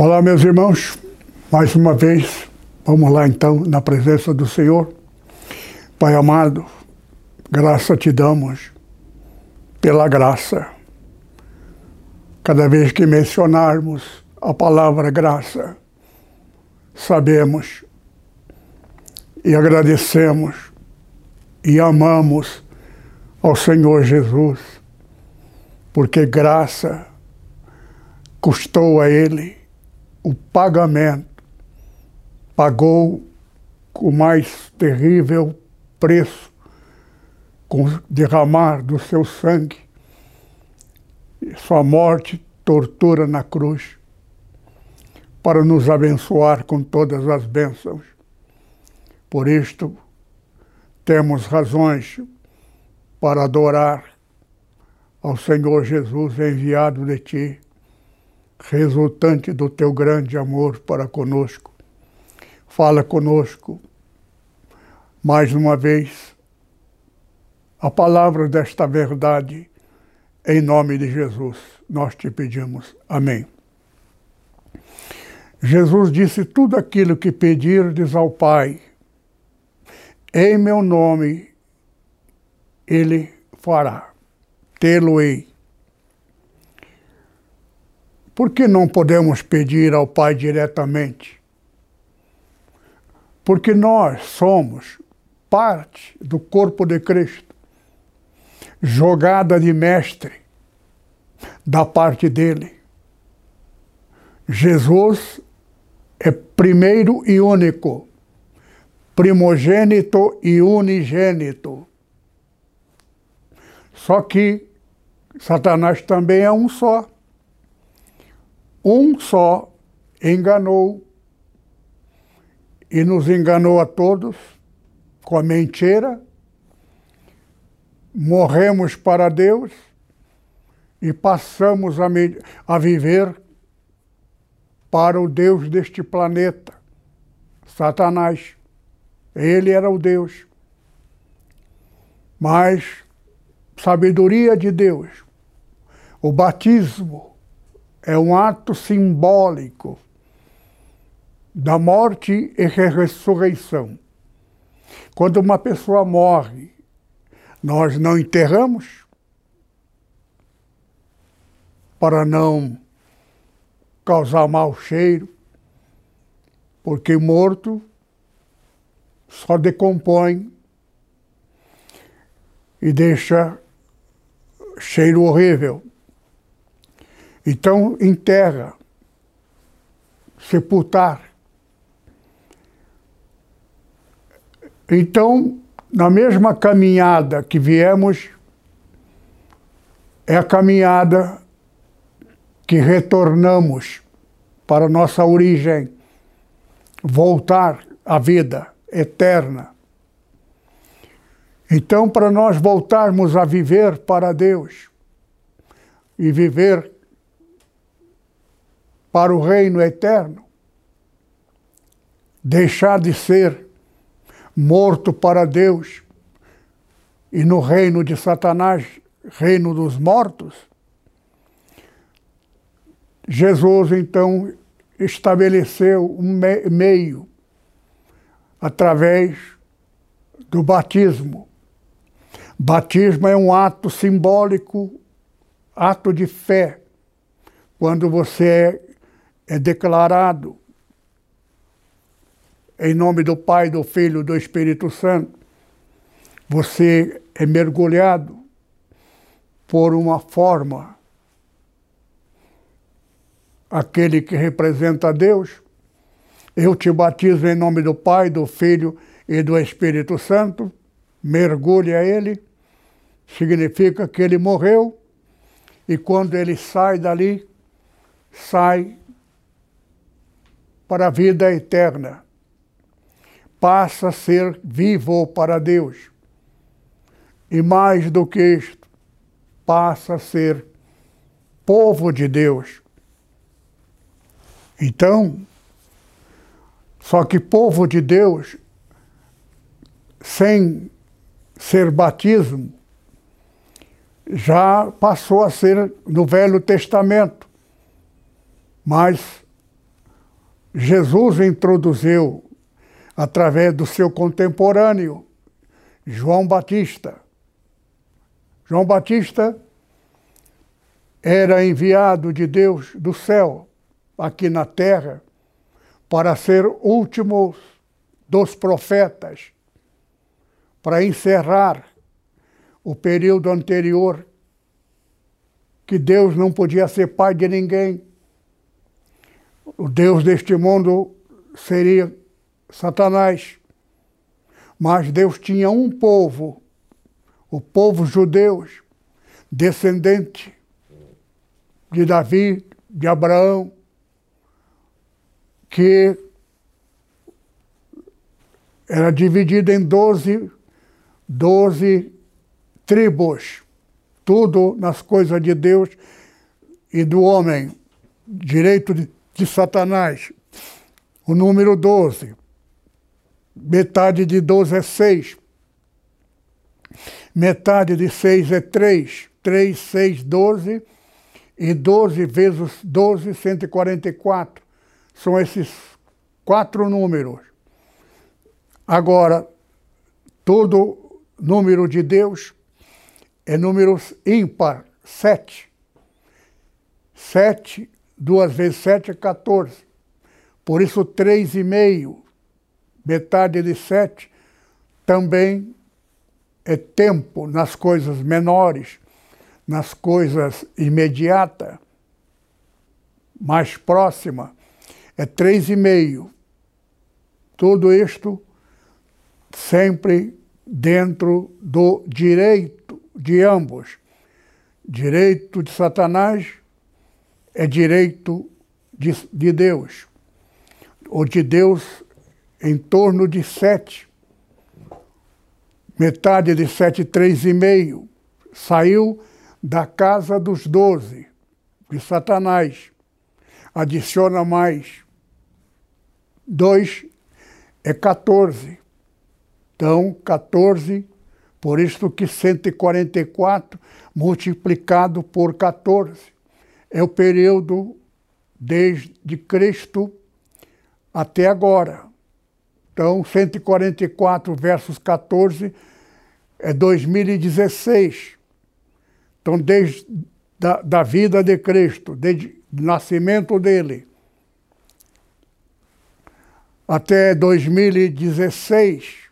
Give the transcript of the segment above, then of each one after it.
Olá, meus irmãos, mais uma vez, vamos lá então, na presença do Senhor. Pai amado, graça te damos, pela graça. Cada vez que mencionarmos a palavra graça, sabemos e agradecemos e amamos ao Senhor Jesus, porque graça custou a Ele o pagamento, pagou o mais terrível preço com derramar do seu sangue, sua morte, tortura na cruz, para nos abençoar com todas as bênçãos. Por isto, temos razões para adorar ao Senhor Jesus enviado de ti resultante do teu grande amor para conosco. Fala conosco mais uma vez a palavra desta verdade, em nome de Jesus, nós te pedimos. Amém. Jesus disse: Tudo aquilo que pedirdes ao Pai, em meu nome, Ele fará. Tê-lo-ei. Por que não podemos pedir ao Pai diretamente? Porque nós somos parte do corpo de Cristo, jogada de mestre da parte dele. Jesus é primeiro e único, primogênito e unigênito. Só que Satanás também é um só um só enganou e nos enganou a todos com a mentira. Morremos para Deus e passamos a, a viver para o Deus deste planeta, Satanás. Ele era o Deus. Mas sabedoria de Deus, o batismo, é um ato simbólico da morte e ressurreição. Quando uma pessoa morre, nós não enterramos para não causar mau cheiro, porque morto só decompõe e deixa cheiro horrível. Então, enterra, sepultar. Então, na mesma caminhada que viemos, é a caminhada que retornamos para nossa origem, voltar à vida eterna. Então, para nós voltarmos a viver para Deus e viver para o reino eterno, deixar de ser morto para Deus e no reino de Satanás, reino dos mortos, Jesus então estabeleceu um meio através do batismo. Batismo é um ato simbólico, ato de fé. Quando você é é declarado em nome do Pai, do Filho do Espírito Santo. Você é mergulhado por uma forma, aquele que representa Deus. Eu te batizo em nome do Pai, do Filho e do Espírito Santo. Mergulhe a Ele, significa que ele morreu E quando ele sai dali, sai para a vida eterna. Passa a ser vivo para Deus. E mais do que isto, passa a ser povo de Deus. Então, só que povo de Deus, sem ser batismo, já passou a ser no Velho Testamento. Mas Jesus introduziu, através do seu contemporâneo, João Batista. João Batista era enviado de Deus do céu aqui na terra para ser último dos profetas, para encerrar o período anterior que Deus não podia ser pai de ninguém. O Deus deste mundo seria Satanás. Mas Deus tinha um povo, o povo judeu, descendente de Davi, de Abraão, que era dividido em doze, doze tribos, tudo nas coisas de Deus e do homem, direito de, de Satanás. O número 12. Metade de 12 é 6. Metade de 6 é 3. 3, 6, 12. E 12 vezes 12, 144. São esses quatro números. Agora, todo número de Deus é números ímpar, sete. Sete, duas vezes sete é 14. Por isso, três e meio, metade de sete, também é tempo nas coisas menores, nas coisas imediatas, mais próxima, é três e meio. Tudo isto sempre dentro do direito de ambos. Direito de Satanás é direito de, de Deus. O de Deus em torno de sete. Metade de sete, três e meio. Saiu da casa dos doze, de Satanás. Adiciona mais. Dois é 14. Então, 14 por isso que 144 multiplicado por 14 é o período desde Cristo até agora. Então, 144 versus 14 é 2016. Então, desde da, da vida de Cristo, desde o nascimento dele, até 2016,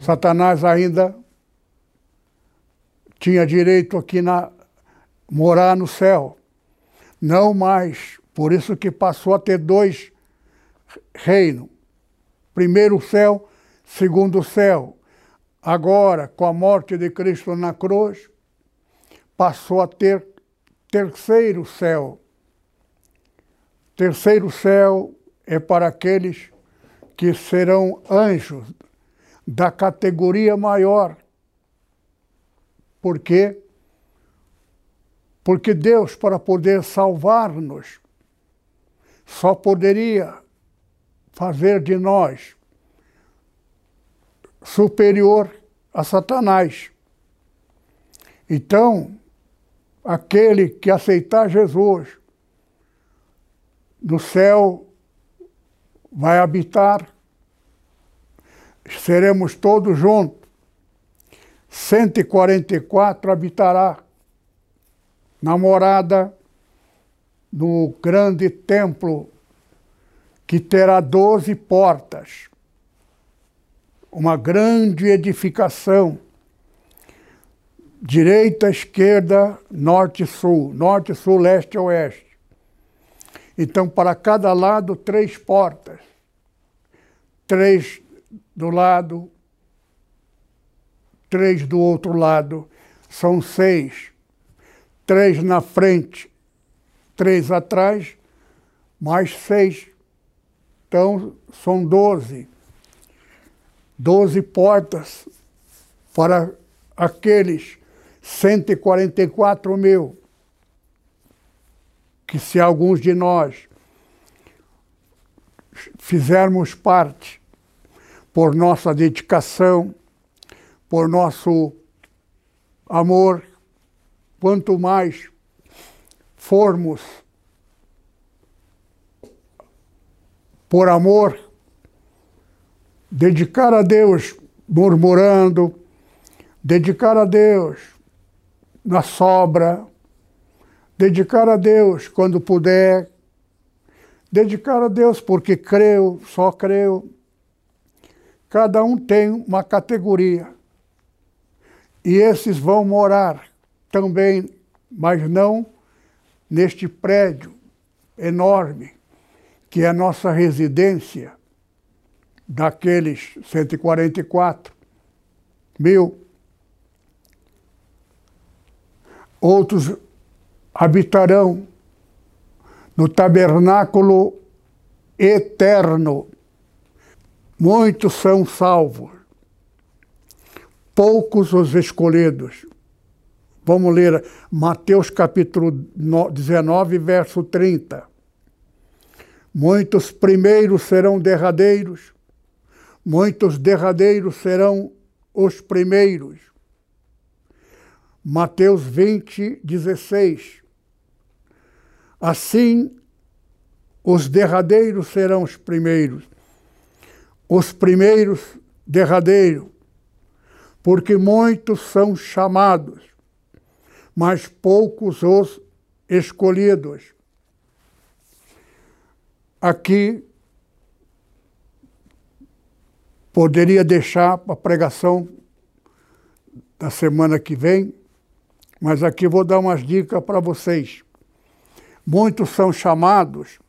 Satanás ainda tinha direito aqui na morar no céu. Não mais. Por isso que passou a ter dois reinos. Primeiro o céu, segundo o céu. Agora, com a morte de Cristo na cruz, passou a ter terceiro céu. Terceiro céu é para aqueles que serão anjos da categoria maior. Por quê? Porque Deus, para poder salvar-nos, só poderia fazer de nós superior a Satanás. Então, aquele que aceitar Jesus no céu vai habitar seremos todos juntos. 144 habitará na morada no grande templo que terá 12 portas. Uma grande edificação. Direita, esquerda, norte, sul. Norte, sul, leste, oeste. Então, para cada lado, três portas. Três do lado, três do outro lado, são seis. Três na frente, três atrás, mais seis. Então, são doze. Doze portas para aqueles 144 mil que se alguns de nós fizermos parte por nossa dedicação, por nosso amor, quanto mais formos por amor, dedicar a Deus murmurando, dedicar a Deus na sobra, dedicar a Deus quando puder, dedicar a Deus porque creu, só creu. Cada um tem uma categoria. E esses vão morar também, mas não neste prédio enorme, que é a nossa residência, daqueles 144 mil. Outros habitarão no tabernáculo eterno. Muitos são salvos, poucos os escolhidos. Vamos ler Mateus capítulo 19, verso 30. Muitos primeiros serão derradeiros, muitos derradeiros serão os primeiros. Mateus 20, 16. Assim, os derradeiros serão os primeiros, os primeiros derradeiros, porque muitos são chamados, mas poucos os escolhidos. Aqui poderia deixar a pregação da semana que vem, mas aqui vou dar umas dicas para vocês. Muitos são chamados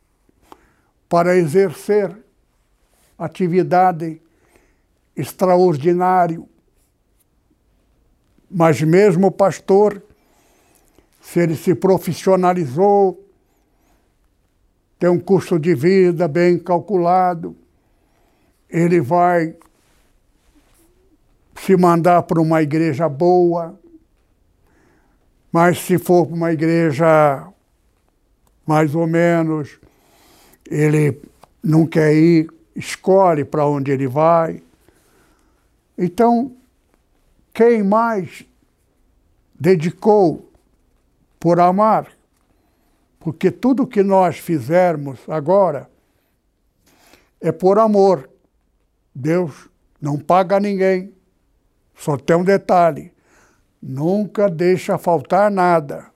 para exercer atividade extraordinária, mas mesmo o pastor, se ele se profissionalizou, tem um custo de vida bem calculado, ele vai se mandar para uma igreja boa, mas se for para uma igreja mais ou menos, ele não quer ir, escolhe para onde ele vai. Então, quem mais dedicou por amar? Porque tudo que nós fizermos agora é por amor. Deus não paga ninguém. Só tem um detalhe: nunca deixa faltar nada.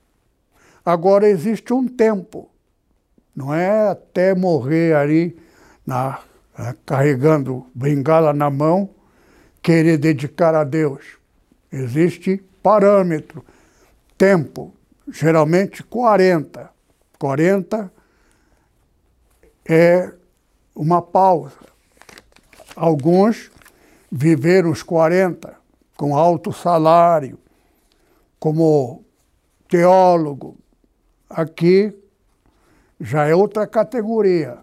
Agora existe um tempo, não é até morrer ali, na, né, carregando bengala na mão, querer dedicar a Deus. Existe parâmetro, tempo, geralmente 40. 40 é uma pausa. Alguns viveram os 40 com alto salário, como teólogo, aqui já é outra categoria.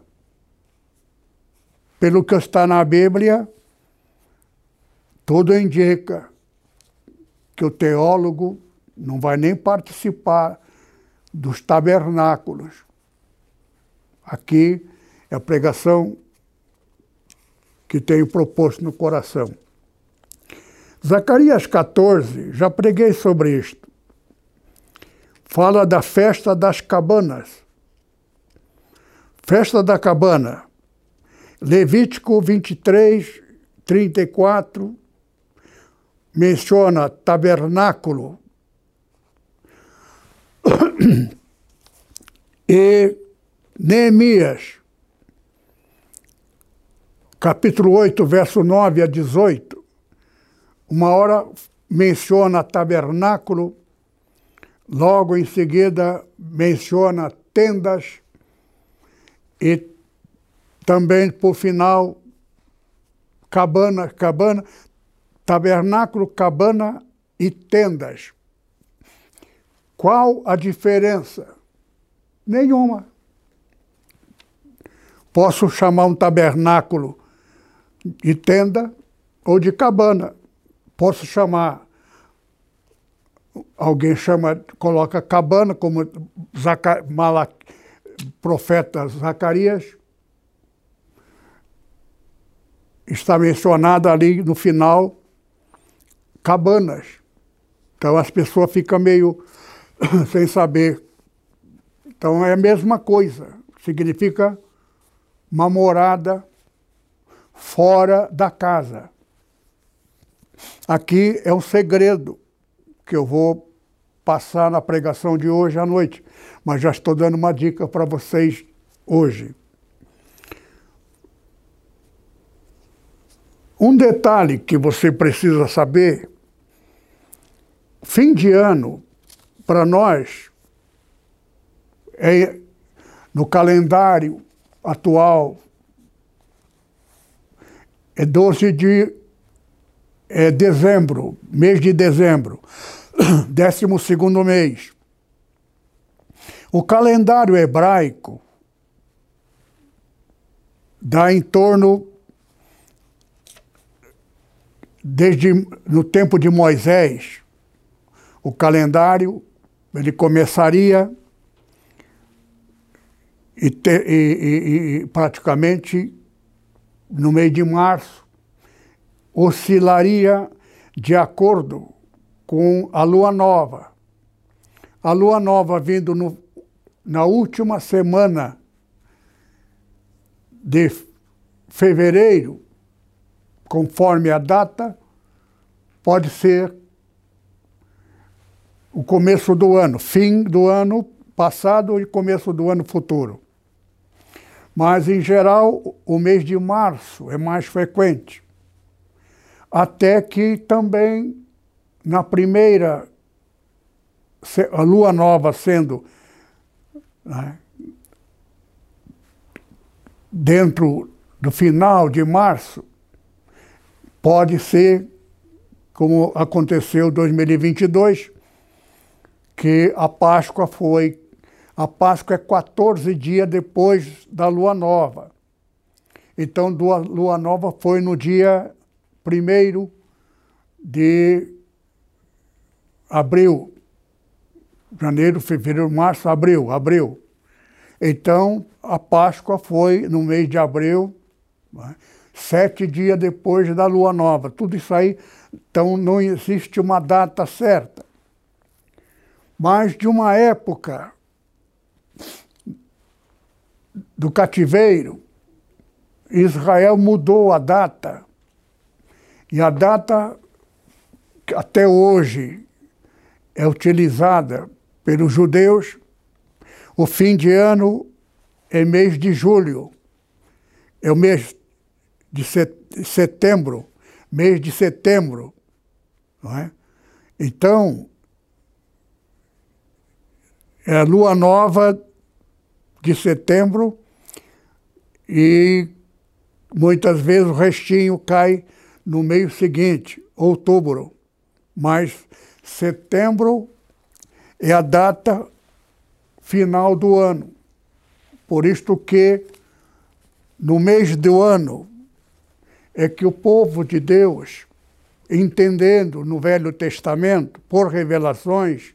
Pelo que está na Bíblia, tudo indica que o teólogo não vai nem participar dos tabernáculos. Aqui é a pregação que tenho proposto no coração. Zacarias 14, já preguei sobre isto fala da festa das cabanas. Festa da cabana. Levítico 23, 34 menciona tabernáculo. E Neemias, capítulo 8, verso 9 a 18, uma hora menciona tabernáculo Logo em seguida menciona tendas e também por final cabana, cabana, tabernáculo, cabana e tendas. Qual a diferença? Nenhuma. Posso chamar um tabernáculo de tenda ou de cabana. Posso chamar alguém chama, coloca cabana, como Zaca, profeta Zacarias. Está mencionado ali no final cabanas. Então as pessoas ficam meio sem saber. Então é a mesma coisa. Significa uma morada fora da casa. Aqui é um segredo que eu vou passar na pregação de hoje à noite, mas já estou dando uma dica para vocês hoje. Um detalhe que você precisa saber: fim de ano, para nós, é, no calendário atual, é 12 de é, dezembro, mês de dezembro, décimo segundo mês. O calendário hebraico dá em torno, desde no tempo de Moisés, o calendário ele começaria e, e, e, e praticamente no mês de março oscilaria de acordo com a lua nova. A lua nova vindo no, na última semana de fevereiro, conforme a data, pode ser o começo do ano, fim do ano passado e começo do ano futuro. Mas, em geral, o mês de março é mais frequente até que também na primeira, a lua nova sendo né, dentro do final de março, pode ser, como aconteceu em 2022, que a Páscoa foi. A Páscoa é 14 dias depois da lua nova. Então, a lua nova foi no dia primeiro de abril, janeiro, fevereiro, março, abril, abril. Então, a Páscoa foi no mês de abril, né, sete dias depois da lua nova. Tudo isso aí, então não existe uma data certa. Mas de uma época do cativeiro, Israel mudou a data e a data até hoje é utilizada pelos judeus, o fim de ano é mês de julho, é o mês de setembro, mês de setembro. Não é? Então, é a lua nova de setembro e muitas vezes o restinho cai no meio seguinte, outubro, mas setembro é a data final do ano. Por isto que no mês do ano é que o povo de Deus, entendendo no Velho Testamento, por revelações,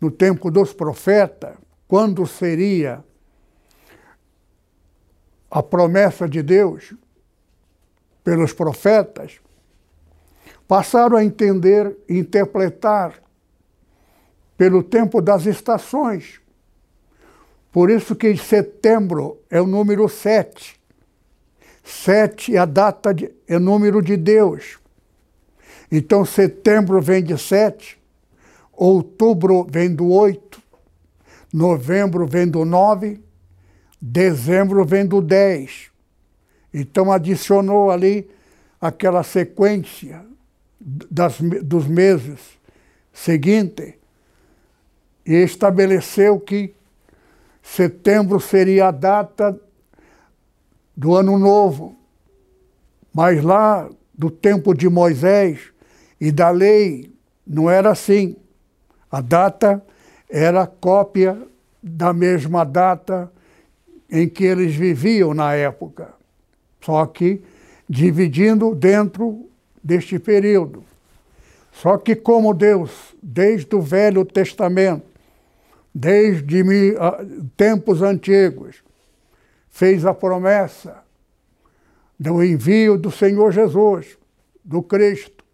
no tempo dos profetas, quando seria a promessa de Deus, pelos profetas, passaram a entender e interpretar pelo tempo das estações. Por isso que setembro é o número sete. Sete é a data, de, é o número de Deus. Então setembro vem de sete, outubro vem do oito, novembro vem do nove, dezembro vem do dez. Então adicionou ali aquela sequência das, dos meses seguintes e estabeleceu que setembro seria a data do ano novo. Mas lá do tempo de Moisés e da lei não era assim. A data era cópia da mesma data em que eles viviam na época, só que dividindo dentro deste período. Só que, como Deus, desde o Velho Testamento, desde tempos antigos, fez a promessa do envio do Senhor Jesus, do Cristo,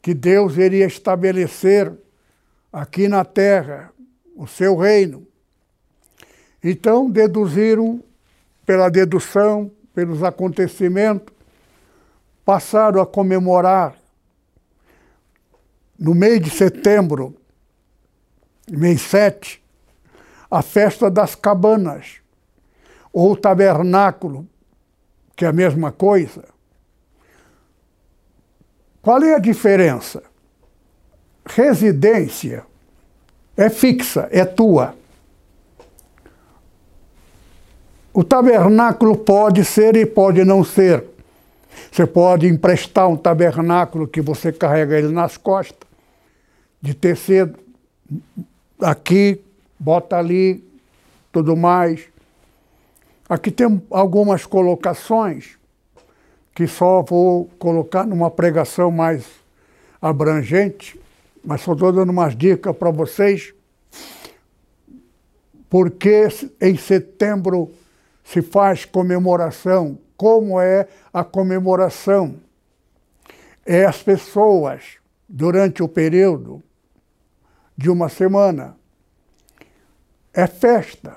que Deus iria estabelecer aqui na terra o seu reino. Então, deduziram, pela dedução, pelos acontecimentos, passaram a comemorar no mês de setembro, mês 7, a festa das cabanas, ou tabernáculo, que é a mesma coisa. Qual é a diferença? Residência é fixa, é tua. O tabernáculo pode ser e pode não ser. Você pode emprestar um tabernáculo que você carrega ele nas costas de tecido, aqui, bota ali, tudo mais. Aqui tem algumas colocações que só vou colocar numa pregação mais abrangente, mas só estou dando umas dicas para vocês, porque em setembro se faz comemoração. Como é a comemoração? É as pessoas, durante o período, de uma semana. É festa,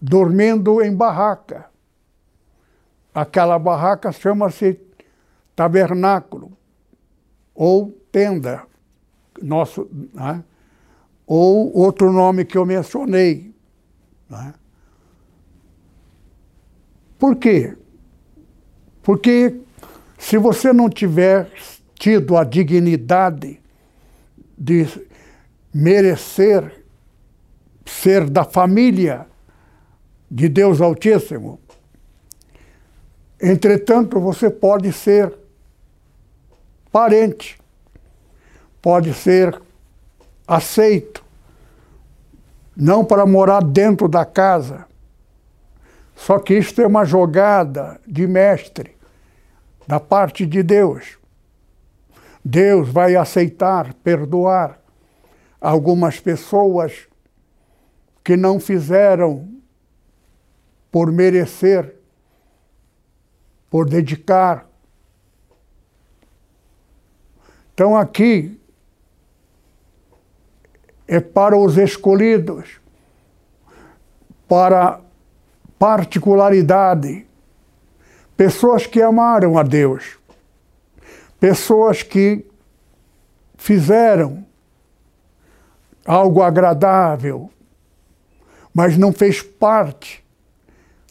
dormindo em barraca. Aquela barraca chama-se tabernáculo ou tenda, nosso, né? ou outro nome que eu mencionei. Né? Por quê? Porque se você não tiver tido a dignidade de merecer ser da família de Deus Altíssimo. Entretanto, você pode ser parente, pode ser aceito, não para morar dentro da casa. Só que isto é uma jogada de mestre da parte de Deus. Deus vai aceitar, perdoar algumas pessoas que não fizeram por merecer, por dedicar. Então aqui é para os escolhidos, para particularidade, pessoas que amaram a Deus, pessoas que fizeram algo agradável, mas não fez parte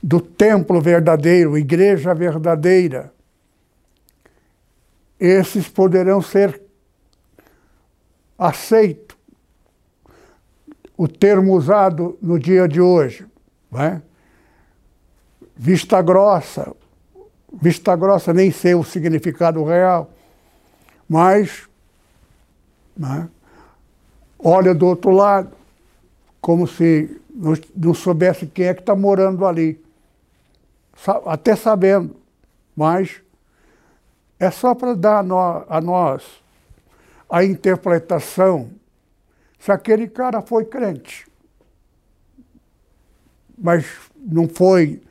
do templo verdadeiro, igreja verdadeira. Esses poderão ser aceitos. O termo usado no dia de hoje, é? vista grossa, vista grossa nem sei o significado real, mas é? olha do outro lado, como se não, não soubesse quem é que está morando ali. Até sabendo, mas é só para dar a nós a interpretação se aquele cara foi crente, mas não foi,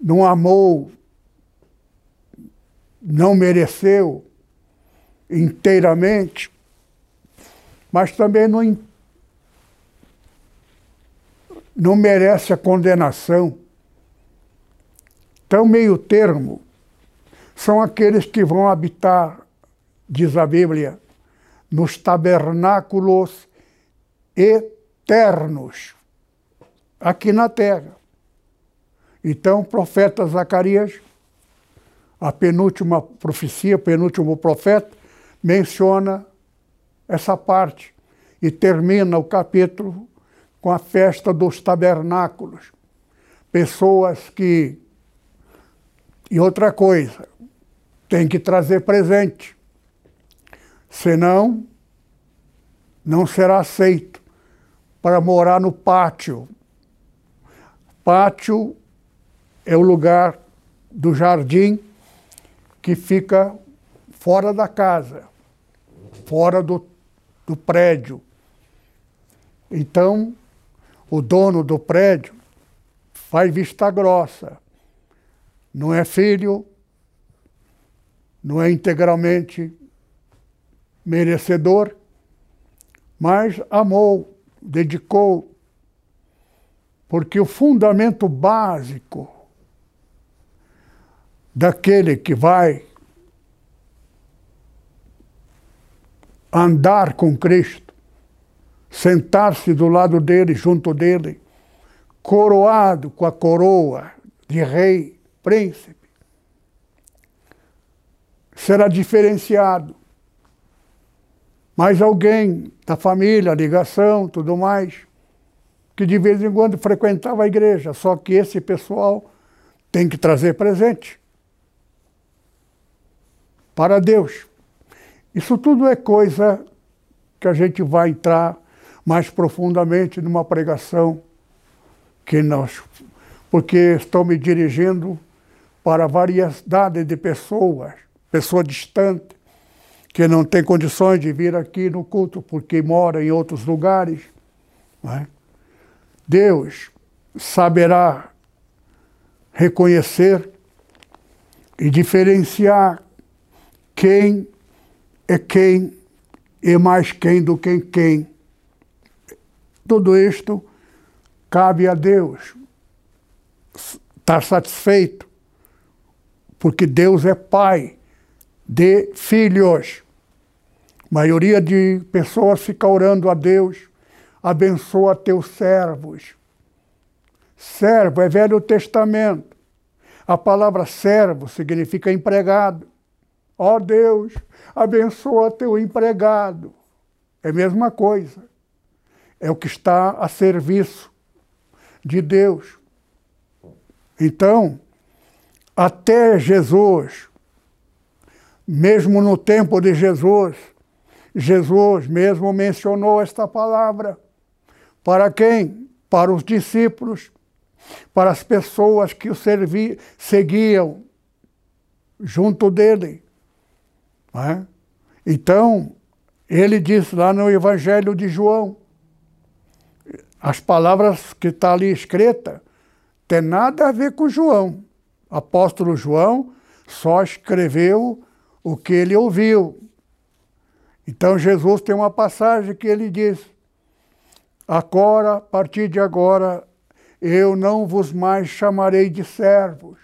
não amou, não mereceu inteiramente, mas também não, não merece a condenação. Então, meio termo são aqueles que vão habitar, diz a Bíblia, nos tabernáculos eternos, aqui na terra. Então, o profeta Zacarias, a penúltima profecia, o penúltimo profeta, menciona essa parte e termina o capítulo com a festa dos tabernáculos. Pessoas que. E outra coisa, tem que trazer presente. Senão, não será aceito para morar no pátio. Pátio é o lugar do jardim que fica fora da casa, fora do, do prédio. Então, o dono do prédio faz vista grossa. Não é filho, não é integralmente merecedor, mas amou, dedicou, porque o fundamento básico daquele que vai andar com Cristo, sentar-se do lado dele, junto dele, coroado com a coroa de rei, príncipe, será diferenciado. Mas alguém da família, ligação, tudo mais, que de vez em quando frequentava a igreja, só que esse pessoal tem que trazer presente para Deus. Isso tudo é coisa que a gente vai entrar mais profundamente numa pregação que nós, porque estou me dirigindo para variedade de pessoas, pessoa distante, que não tem condições de vir aqui no culto porque mora em outros lugares. É? Deus saberá reconhecer e diferenciar quem é quem e mais quem do que quem. Tudo isto cabe a Deus estar satisfeito, porque Deus é pai de filhos. A maioria de pessoas fica orando a Deus, abençoa teus servos. Servo é Velho Testamento. A palavra servo significa empregado. Ó oh Deus, abençoa teu empregado. É a mesma coisa. É o que está a serviço de Deus. Então, até Jesus, mesmo no tempo de Jesus, Jesus mesmo mencionou esta palavra. Para quem? Para os discípulos, para as pessoas que o servi seguiam junto dele. É? Então, ele diz lá no Evangelho de João, as palavras que estão tá ali escritas tem nada a ver com João. Apóstolo João só escreveu o que ele ouviu. Então Jesus tem uma passagem que ele diz: Agora, a partir de agora, eu não vos mais chamarei de servos,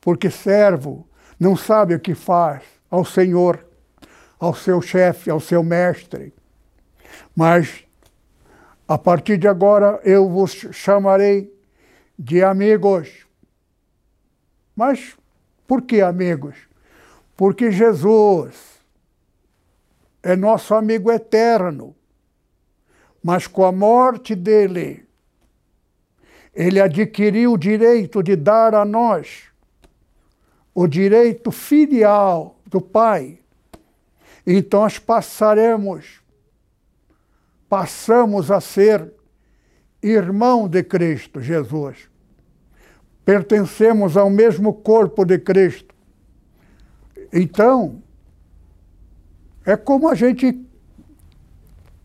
porque servo não sabe o que faz, ao Senhor, ao seu chefe, ao seu mestre. Mas a partir de agora eu vos chamarei de amigos. Mas por que amigos? Porque Jesus é nosso amigo eterno. Mas com a morte dele, ele adquiriu o direito de dar a nós o direito filial do Pai. Então nós passaremos, passamos a ser irmão de Cristo Jesus. Pertencemos ao mesmo corpo de Cristo. Então, é como a gente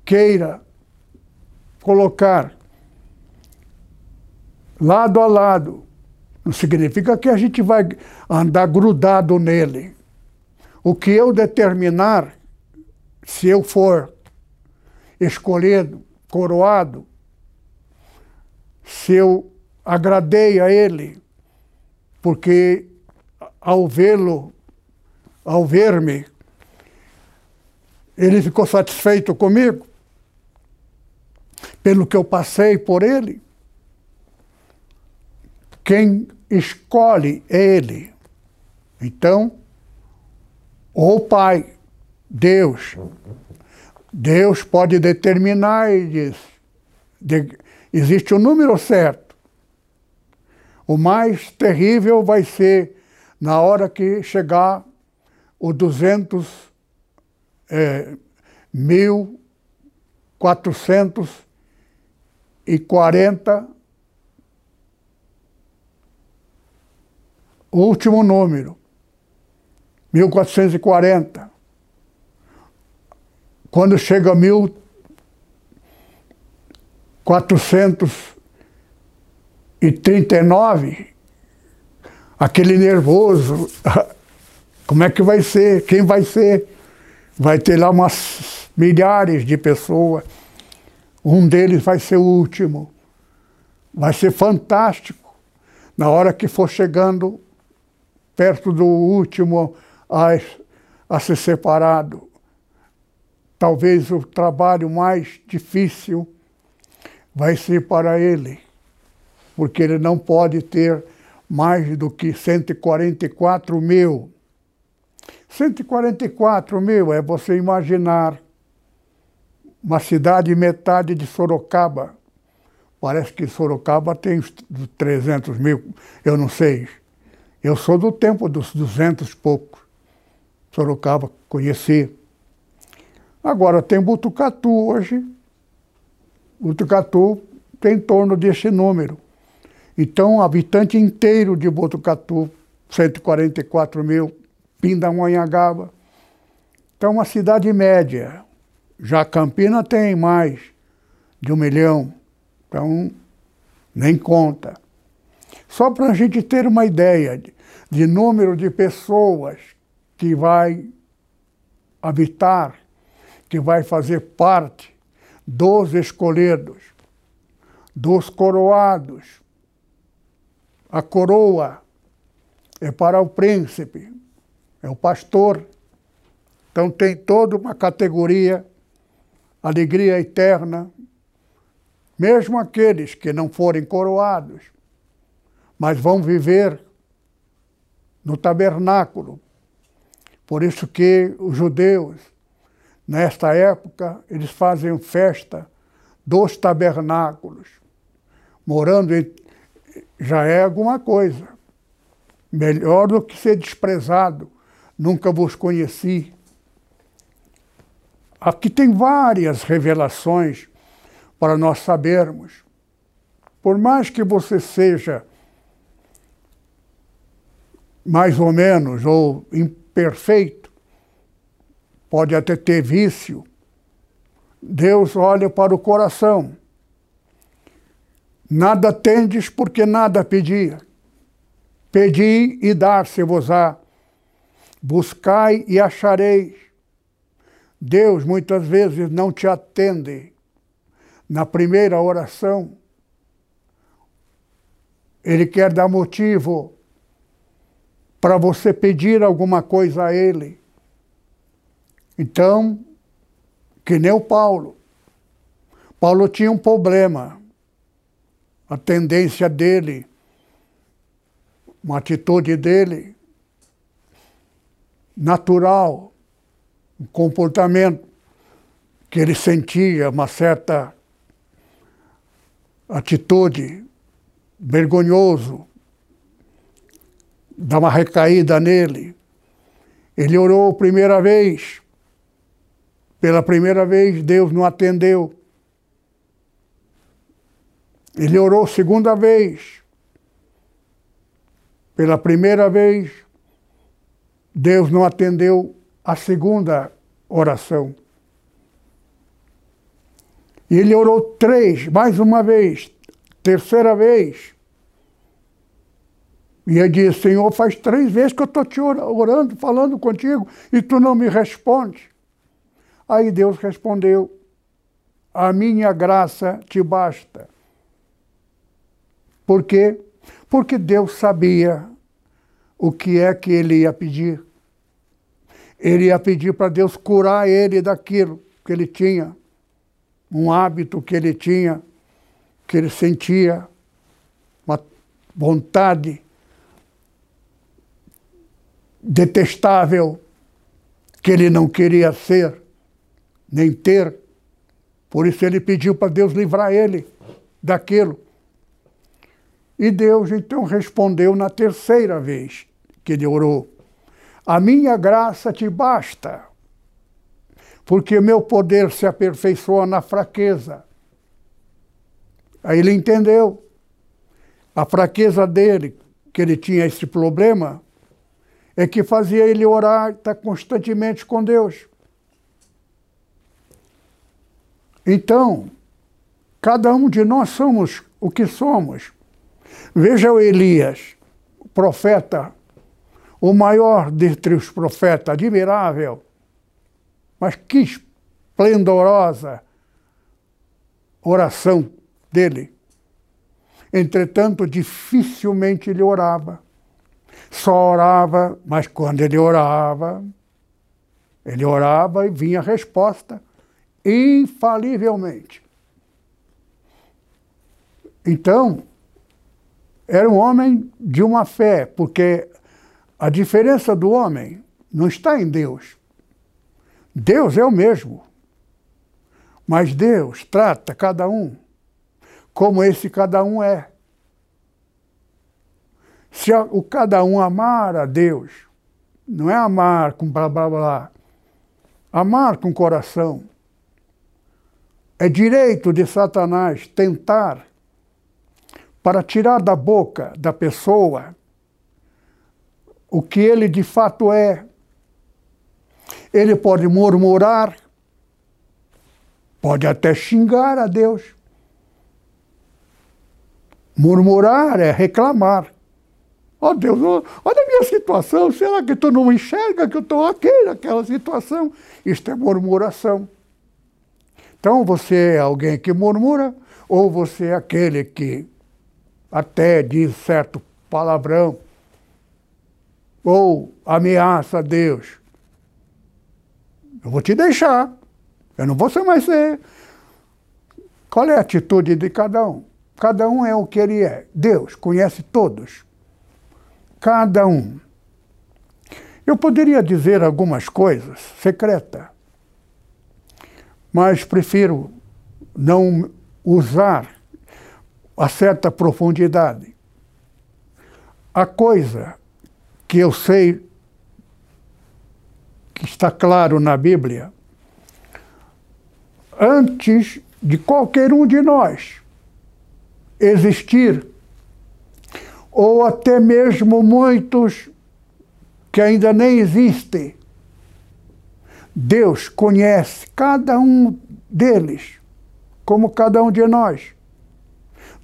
queira colocar lado a lado. Não significa que a gente vai andar grudado nele. O que eu determinar, se eu for escolhido, coroado, se eu agradei a ele, porque ao vê-lo, ao ver-me, ele ficou satisfeito comigo, pelo que eu passei por ele. Quem escolhe é ele. Então, ou Pai, Deus. Deus pode determinar e diz, de, existe o um número certo. O mais terrível vai ser na hora que chegar o 200 é, mil quatrocentos e quarenta, o último número, 1440. Quando chega a 1439, aquele nervoso, como é que vai ser? Quem vai ser? Vai ter lá umas milhares de pessoas. Um deles vai ser o último. Vai ser fantástico. Na hora que for chegando perto do último a, a ser separado. Talvez o trabalho mais difícil vai ser para ele, porque ele não pode ter mais do que 144 mil 144 mil é você imaginar uma cidade metade de Sorocaba. Parece que Sorocaba tem 300 mil, eu não sei. Eu sou do tempo dos 200 e poucos. Sorocaba, conheci. Agora tem Butucatu hoje. Butucatu tem em torno desse número. Então, habitante inteiro de Botucatu, 144 mil, Pindamonhangaba. Então, uma cidade média. Já Campina tem mais de um milhão. Então, nem conta. Só para a gente ter uma ideia de, de número de pessoas que vai habitar, que vai fazer parte dos escolhidos, dos coroados. A coroa é para o príncipe, é o pastor. Então tem toda uma categoria, alegria eterna, mesmo aqueles que não forem coroados, mas vão viver no tabernáculo. Por isso que os judeus, nesta época, eles fazem festa dos tabernáculos. Morando em, já é alguma coisa. Melhor do que ser desprezado nunca vos conheci. Aqui tem várias revelações para nós sabermos. Por mais que você seja mais ou menos ou imperfeito, pode até ter vício, Deus olha para o coração. Nada tendes porque nada pedia. Pedi e dar-se-vos-á. Buscai e achareis. Deus muitas vezes não te atende. Na primeira oração, Ele quer dar motivo para você pedir alguma coisa a Ele. Então, que nem o Paulo. Paulo tinha um problema. A tendência dele, uma atitude dele, natural, um comportamento que ele sentia uma certa atitude vergonhoso, dá uma recaída nele. Ele orou a primeira vez. Pela primeira vez, Deus não atendeu. Ele orou segunda vez. Pela primeira vez, Deus não atendeu a segunda oração. E ele orou três, mais uma vez, terceira vez. E ele disse: Senhor, faz três vezes que eu estou te orando, falando contigo, e tu não me responde. Aí Deus respondeu: A minha graça te basta. Por quê? Porque Deus sabia o que é que ele ia pedir. Ele ia pedir para Deus curar ele daquilo que ele tinha, um hábito que ele tinha, que ele sentia, uma vontade detestável que ele não queria ser, nem ter. Por isso ele pediu para Deus livrar ele daquilo. E Deus então respondeu na terceira vez que ele orou: A minha graça te basta, porque meu poder se aperfeiçoa na fraqueza. Aí ele entendeu a fraqueza dele, que ele tinha esse problema, é que fazia ele orar, estar constantemente com Deus. Então, cada um de nós somos o que somos. Veja o Elias, o profeta, o maior dentre os profetas, admirável, mas que esplendorosa oração dele. Entretanto, dificilmente ele orava. Só orava, mas quando ele orava, ele orava e vinha a resposta infalivelmente. Então, era um homem de uma fé, porque a diferença do homem não está em Deus. Deus é o mesmo. Mas Deus trata cada um como esse cada um é. Se o cada um amar a Deus, não é amar com blá blá blá, amar com coração. É direito de Satanás tentar para tirar da boca da pessoa o que ele de fato é. Ele pode murmurar, pode até xingar a Deus. Murmurar é reclamar. Ó oh Deus, olha a minha situação, será que tu não enxerga que eu estou aqui naquela situação? Isto é murmuração. Então você é alguém que murmura, ou você é aquele que até diz certo palavrão, ou ameaça a Deus. Eu vou te deixar. Eu não vou ser mais ser. Qual é a atitude de cada um? Cada um é o que ele é. Deus conhece todos. Cada um. Eu poderia dizer algumas coisas secretas mas prefiro não usar a certa profundidade. A coisa que eu sei que está claro na Bíblia, antes de qualquer um de nós existir, ou até mesmo muitos que ainda nem existem, Deus conhece cada um deles, como cada um de nós.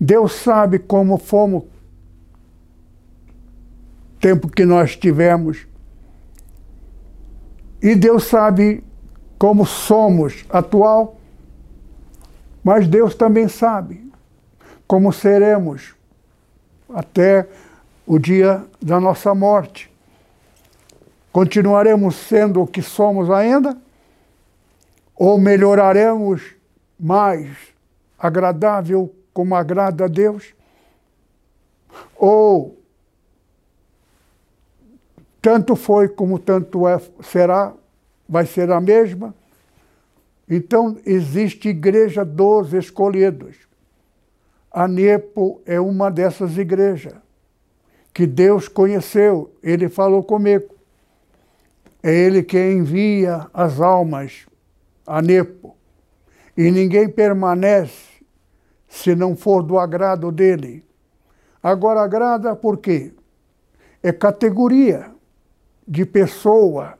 Deus sabe como fomos, tempo que nós tivemos. E Deus sabe como somos atual, mas Deus também sabe como seremos até o dia da nossa morte. Continuaremos sendo o que somos ainda? Ou melhoraremos mais agradável como agrada a Deus? Ou tanto foi como tanto é, será, vai ser a mesma? Então existe igreja dos escolhidos. A Nepo é uma dessas igrejas que Deus conheceu, ele falou comigo. É ele que envia as almas a Nepo. E ninguém permanece se não for do agrado dele. Agora, agrada por quê? É categoria de pessoa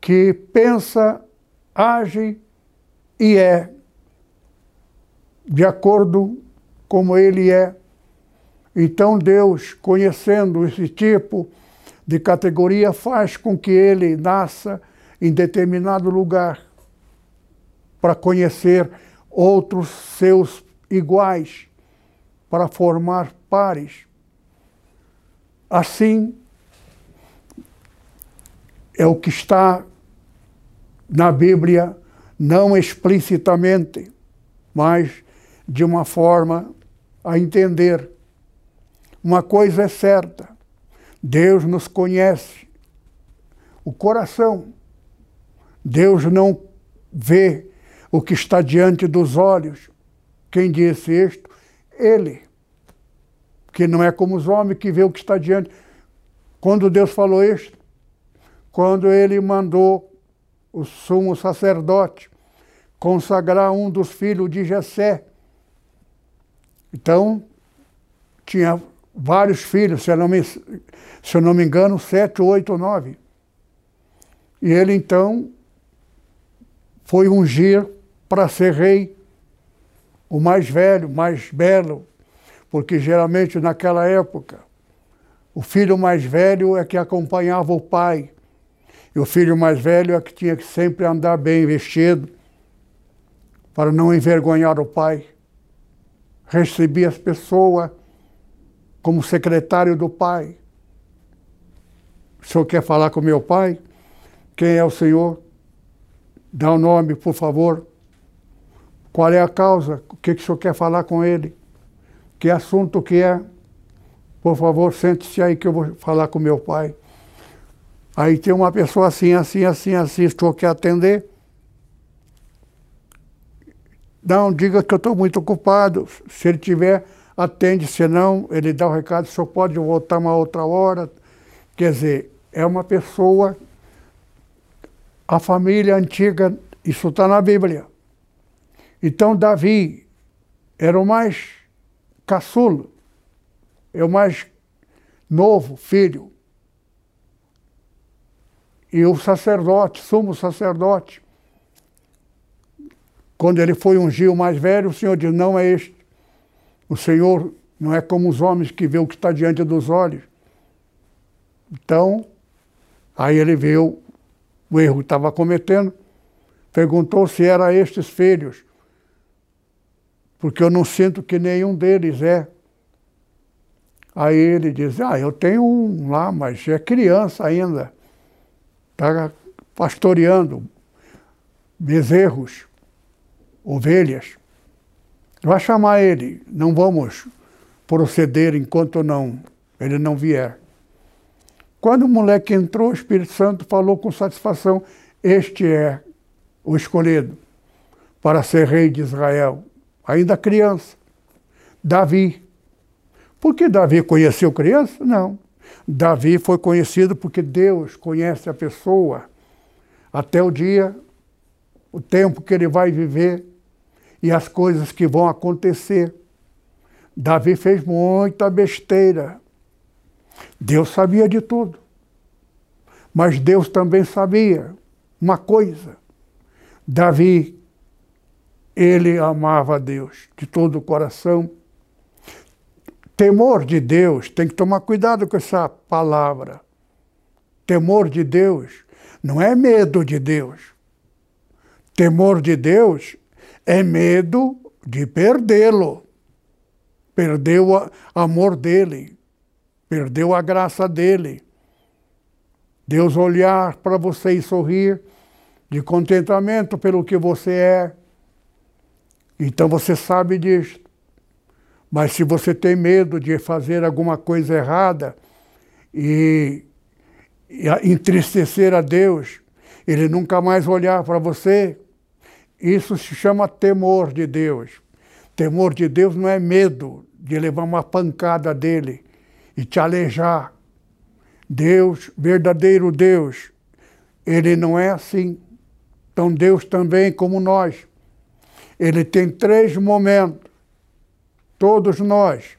que pensa, age e é de acordo como ele é. Então Deus, conhecendo esse tipo de categoria faz com que ele nasça em determinado lugar para conhecer outros seus iguais, para formar pares. Assim, é o que está na Bíblia, não explicitamente, mas de uma forma a entender. Uma coisa é certa: Deus nos conhece o coração. Deus não vê o que está diante dos olhos. Quem disse isto? Ele. Que não é como os homens que vê o que está diante. Quando Deus falou isto? Quando ele mandou o sumo sacerdote consagrar um dos filhos de Jessé, Então, tinha vários filhos, se eu não me, se eu não me engano, sete, oito, nove. E ele então foi ungir para ser rei, o mais velho, mais belo, porque geralmente naquela época o filho mais velho é que acompanhava o pai, e o filho mais velho é que tinha que sempre andar bem vestido, para não envergonhar o pai. Recebia as pessoas como secretário do pai. O senhor quer falar com meu pai? Quem é o senhor? Dá o nome, por favor. Qual é a causa? O que, que o senhor quer falar com ele? Que assunto que é? Por favor, sente-se aí que eu vou falar com meu pai. Aí tem uma pessoa assim, assim, assim, assim, estou quer atender? Não, diga que eu estou muito ocupado. Se ele tiver, atende, senão ele dá o recado, o senhor pode voltar uma outra hora. Quer dizer, é uma pessoa, a família antiga, isso está na Bíblia. Então Davi era o mais caçulo, é o mais novo filho. E o sacerdote, sumo sacerdote, quando ele foi ungir o mais velho, o Senhor diz: Não é este. O Senhor não é como os homens que vê o que está diante dos olhos. Então, aí ele viu o erro que estava cometendo, perguntou se era estes filhos porque eu não sinto que nenhum deles é. Aí ele diz: Ah, eu tenho um lá, mas é criança ainda. Está pastoreando bezerros, ovelhas. Vai chamar ele, não vamos proceder enquanto não ele não vier. Quando o moleque entrou, o Espírito Santo falou com satisfação: Este é o escolhido para ser rei de Israel ainda criança. Davi. Por que Davi conheceu criança? Não. Davi foi conhecido porque Deus conhece a pessoa até o dia, o tempo que ele vai viver e as coisas que vão acontecer. Davi fez muita besteira. Deus sabia de tudo. Mas Deus também sabia uma coisa. Davi ele amava a Deus de todo o coração. Temor de Deus, tem que tomar cuidado com essa palavra. Temor de Deus não é medo de Deus. Temor de Deus é medo de perdê-lo. Perdeu o amor dele, perdeu a graça dele. Deus olhar para você e sorrir de contentamento pelo que você é então você sabe disso. Mas se você tem medo de fazer alguma coisa errada e, e entristecer a Deus, ele nunca mais olhar para você, isso se chama temor de Deus. Temor de Deus não é medo de levar uma pancada dele e te alejar. Deus, verdadeiro Deus, ele não é assim. Então Deus também, como nós, ele tem três momentos. Todos nós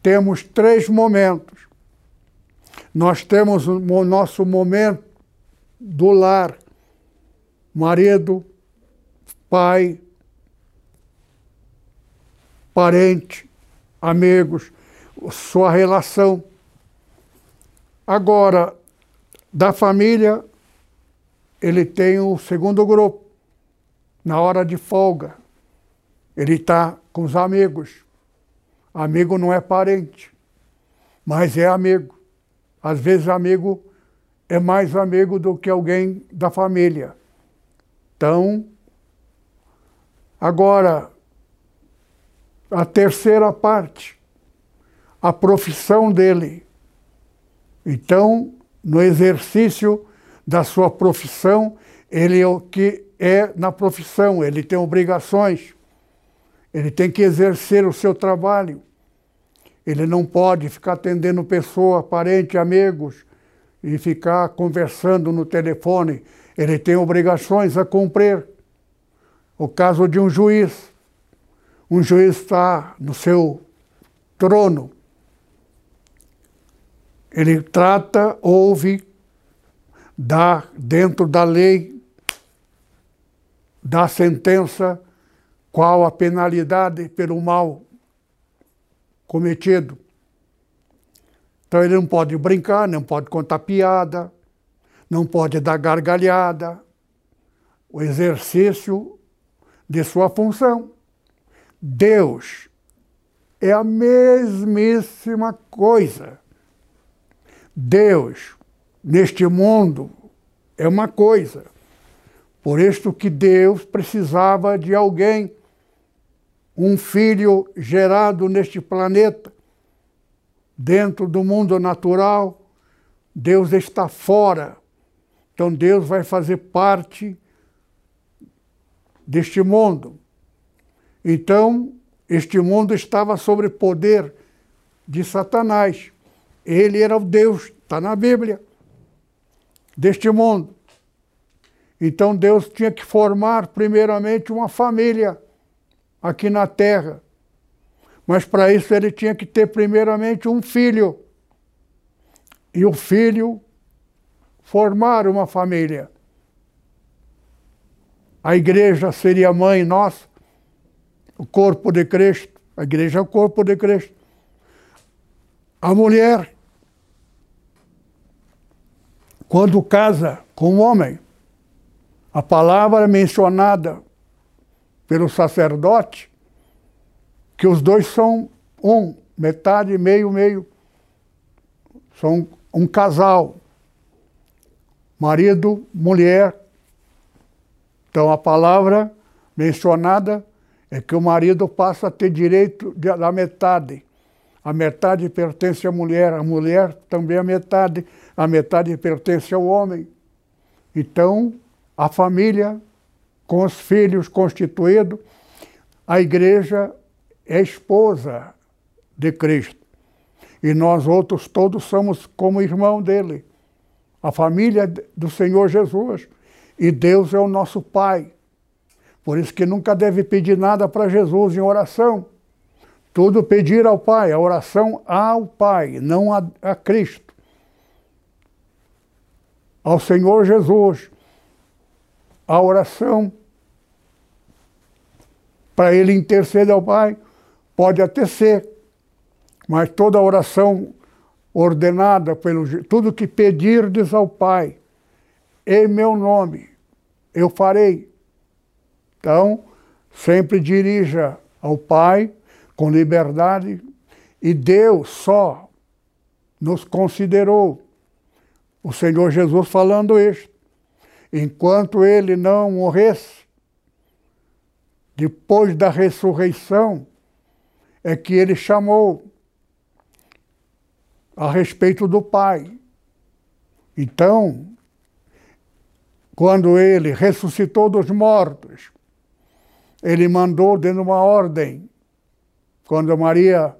temos três momentos. Nós temos o nosso momento do lar, marido, pai, parente, amigos, sua relação. Agora, da família, ele tem o segundo grupo na hora de folga. Ele está com os amigos. Amigo não é parente, mas é amigo. Às vezes, amigo é mais amigo do que alguém da família. Então, agora, a terceira parte, a profissão dele. Então, no exercício da sua profissão, ele é o que é na profissão, ele tem obrigações, ele tem que exercer o seu trabalho. Ele não pode ficar atendendo pessoa, parente, amigos e ficar conversando no telefone. Ele tem obrigações a cumprir. O caso de um juiz. um juiz está no seu trono, ele trata, ouve, dá dentro da lei, dá sentença qual a penalidade pelo mal cometido. Então ele não pode brincar, não pode contar piada, não pode dar gargalhada. O exercício de sua função. Deus é a mesmíssima coisa. Deus, neste mundo, é uma coisa. Por isto que Deus precisava de alguém, um filho gerado neste planeta, dentro do mundo natural, Deus está fora. Então Deus vai fazer parte deste mundo. Então, este mundo estava sob poder de Satanás. Ele era o Deus, está na Bíblia, deste mundo. Então Deus tinha que formar primeiramente uma família aqui na terra. Mas para isso ele tinha que ter primeiramente um filho. E o filho formar uma família. A igreja seria mãe nossa, o corpo de Cristo. A igreja é o corpo de Cristo. A mulher quando casa com um homem, a palavra mencionada pelo sacerdote, que os dois são um, metade, meio, meio. São um casal. Marido, mulher. Então a palavra mencionada é que o marido passa a ter direito da metade. A metade pertence à mulher, a mulher também a metade a metade pertence ao homem. Então, a família, com os filhos constituídos, a igreja é esposa de Cristo. E nós outros todos somos como irmão dele. A família do Senhor Jesus. E Deus é o nosso Pai. Por isso que nunca deve pedir nada para Jesus em oração. Tudo pedir ao Pai, a oração ao Pai, não a, a Cristo ao Senhor Jesus a oração para ele interceder ao Pai, pode até ser, mas toda oração ordenada pelo tudo que pedirdes ao Pai em meu nome eu farei. Então, sempre dirija ao Pai com liberdade e Deus só nos considerou o Senhor Jesus falando isto. Enquanto ele não morresse, depois da ressurreição, é que ele chamou a respeito do Pai. Então, quando ele ressuscitou dos mortos, ele mandou dando uma ordem. Quando Maria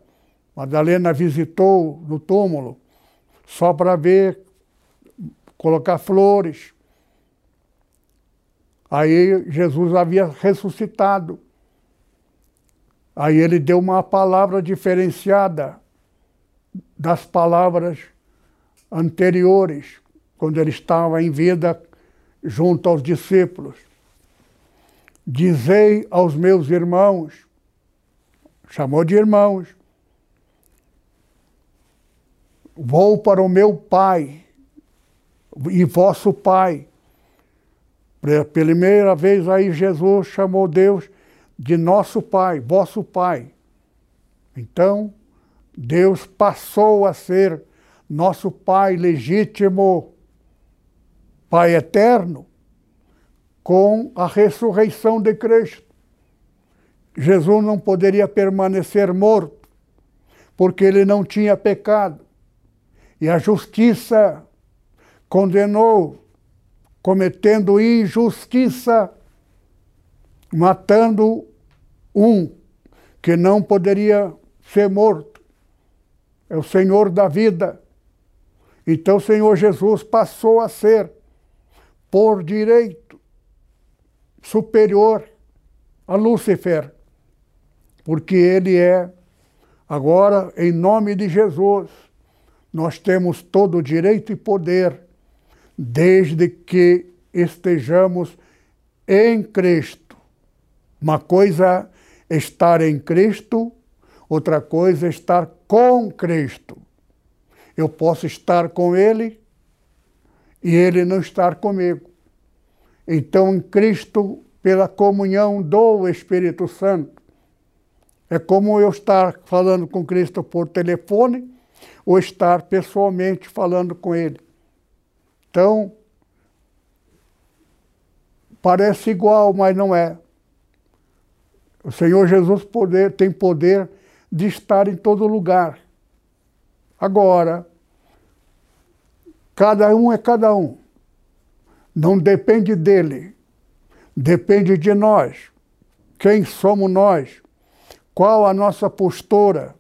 Madalena visitou no túmulo, só para ver colocar flores. Aí Jesus havia ressuscitado. Aí ele deu uma palavra diferenciada das palavras anteriores, quando ele estava em vida junto aos discípulos. Dizei aos meus irmãos, chamou de irmãos, vou para o meu Pai e vosso Pai. Pela primeira vez aí Jesus chamou Deus de nosso Pai, vosso Pai. Então, Deus passou a ser nosso Pai legítimo, Pai eterno, com a ressurreição de Cristo. Jesus não poderia permanecer morto, porque ele não tinha pecado. E a justiça condenou, cometendo injustiça, matando um que não poderia ser morto. É o Senhor da vida. Então o Senhor Jesus passou a ser, por direito, superior a Lúcifer, porque Ele é. Agora, em nome de Jesus, nós temos todo o direito e poder, desde que estejamos em Cristo. Uma coisa é estar em Cristo, outra coisa é estar com Cristo. Eu posso estar com Ele e Ele não estar comigo. Então, em Cristo, pela comunhão do Espírito Santo, é como eu estar falando com Cristo por telefone ou estar pessoalmente falando com Ele. Então, parece igual, mas não é. O Senhor Jesus poder, tem poder de estar em todo lugar. Agora, cada um é cada um. Não depende dele, depende de nós. Quem somos nós? Qual a nossa postura?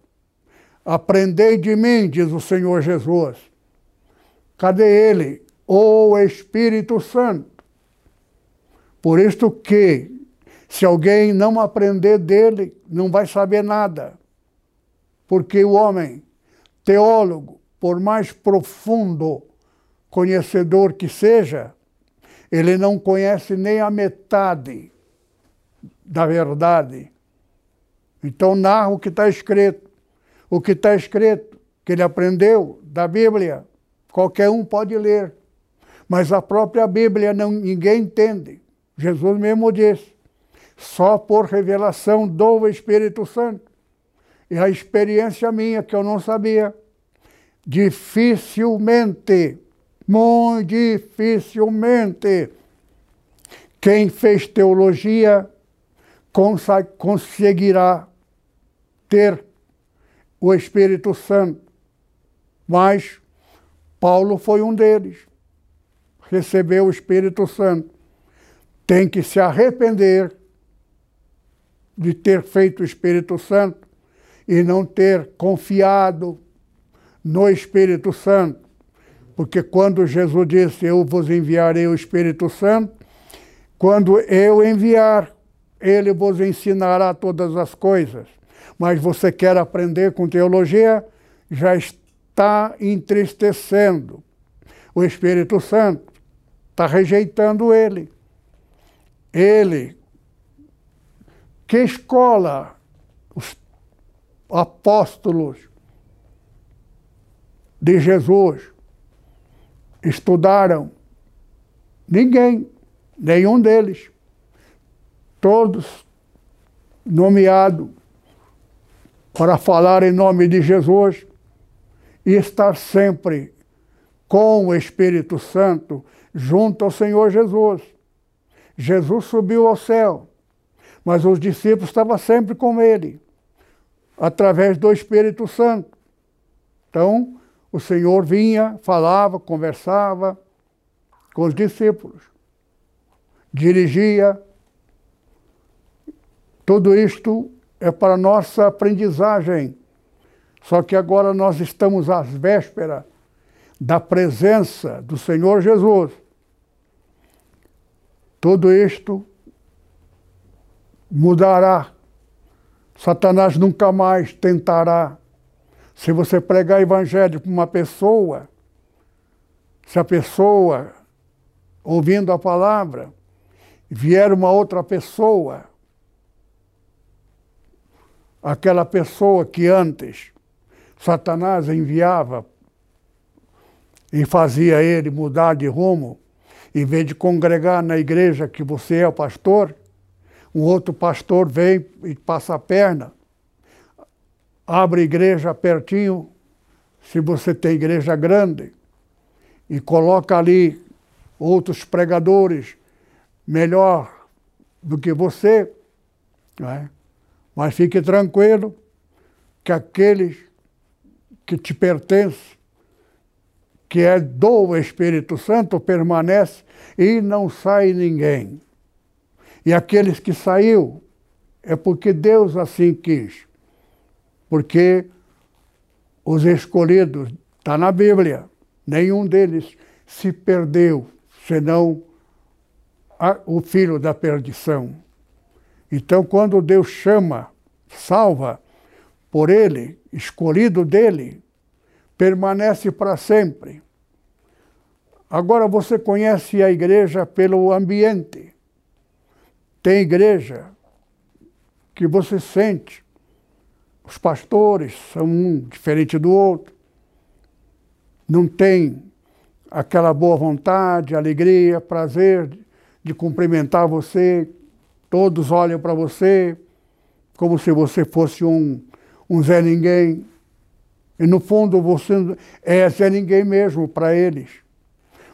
Aprendei de mim, diz o Senhor Jesus. Cadê ele? O Espírito Santo. Por isto que, se alguém não aprender dele, não vai saber nada. Porque o homem, teólogo, por mais profundo conhecedor que seja, ele não conhece nem a metade da verdade. Então narra o que está escrito. O que está escrito, que ele aprendeu da Bíblia, qualquer um pode ler. Mas a própria Bíblia não, ninguém entende. Jesus mesmo disse, só por revelação do Espírito Santo. E a experiência minha, que eu não sabia, dificilmente, muito dificilmente, quem fez teologia conseguirá ter o Espírito Santo. Mas Paulo foi um deles. Recebeu o Espírito Santo. Tem que se arrepender de ter feito o Espírito Santo e não ter confiado no Espírito Santo. Porque quando Jesus disse, Eu vos enviarei o Espírito Santo, quando eu enviar, ele vos ensinará todas as coisas. Mas você quer aprender com teologia, já está entristecendo. O Espírito Santo está rejeitando ele. Ele. Que escola os apóstolos de Jesus estudaram? Ninguém, nenhum deles todos nomeados para falar em nome de Jesus e estar sempre com o Espírito Santo junto ao Senhor Jesus. Jesus subiu ao céu, mas os discípulos estavam sempre com ele, através do Espírito Santo. Então, o Senhor vinha, falava, conversava com os discípulos, dirigia tudo isto é para nossa aprendizagem. Só que agora nós estamos às vésperas da presença do Senhor Jesus. Tudo isto mudará. Satanás nunca mais tentará. Se você pregar evangelho para uma pessoa, se a pessoa, ouvindo a palavra, vier uma outra pessoa aquela pessoa que antes Satanás enviava e fazia ele mudar de rumo, em vez de congregar na igreja que você é o pastor, um outro pastor vem e passa a perna, abre igreja pertinho, se você tem igreja grande, e coloca ali outros pregadores melhor do que você, é? Mas fique tranquilo que aqueles que te pertencem, que é do Espírito Santo, permanece e não sai ninguém. E aqueles que saiu é porque Deus assim quis. Porque os escolhidos, está na Bíblia, nenhum deles se perdeu, senão a, o filho da perdição. Então, quando Deus chama salva por Ele, escolhido dele, permanece para sempre. Agora você conhece a igreja pelo ambiente. Tem igreja que você sente. Os pastores são um diferente do outro. Não tem aquela boa vontade, alegria, prazer de cumprimentar você. Todos olham para você como se você fosse um, um Zé Ninguém. E no fundo você é Zé Ninguém mesmo para eles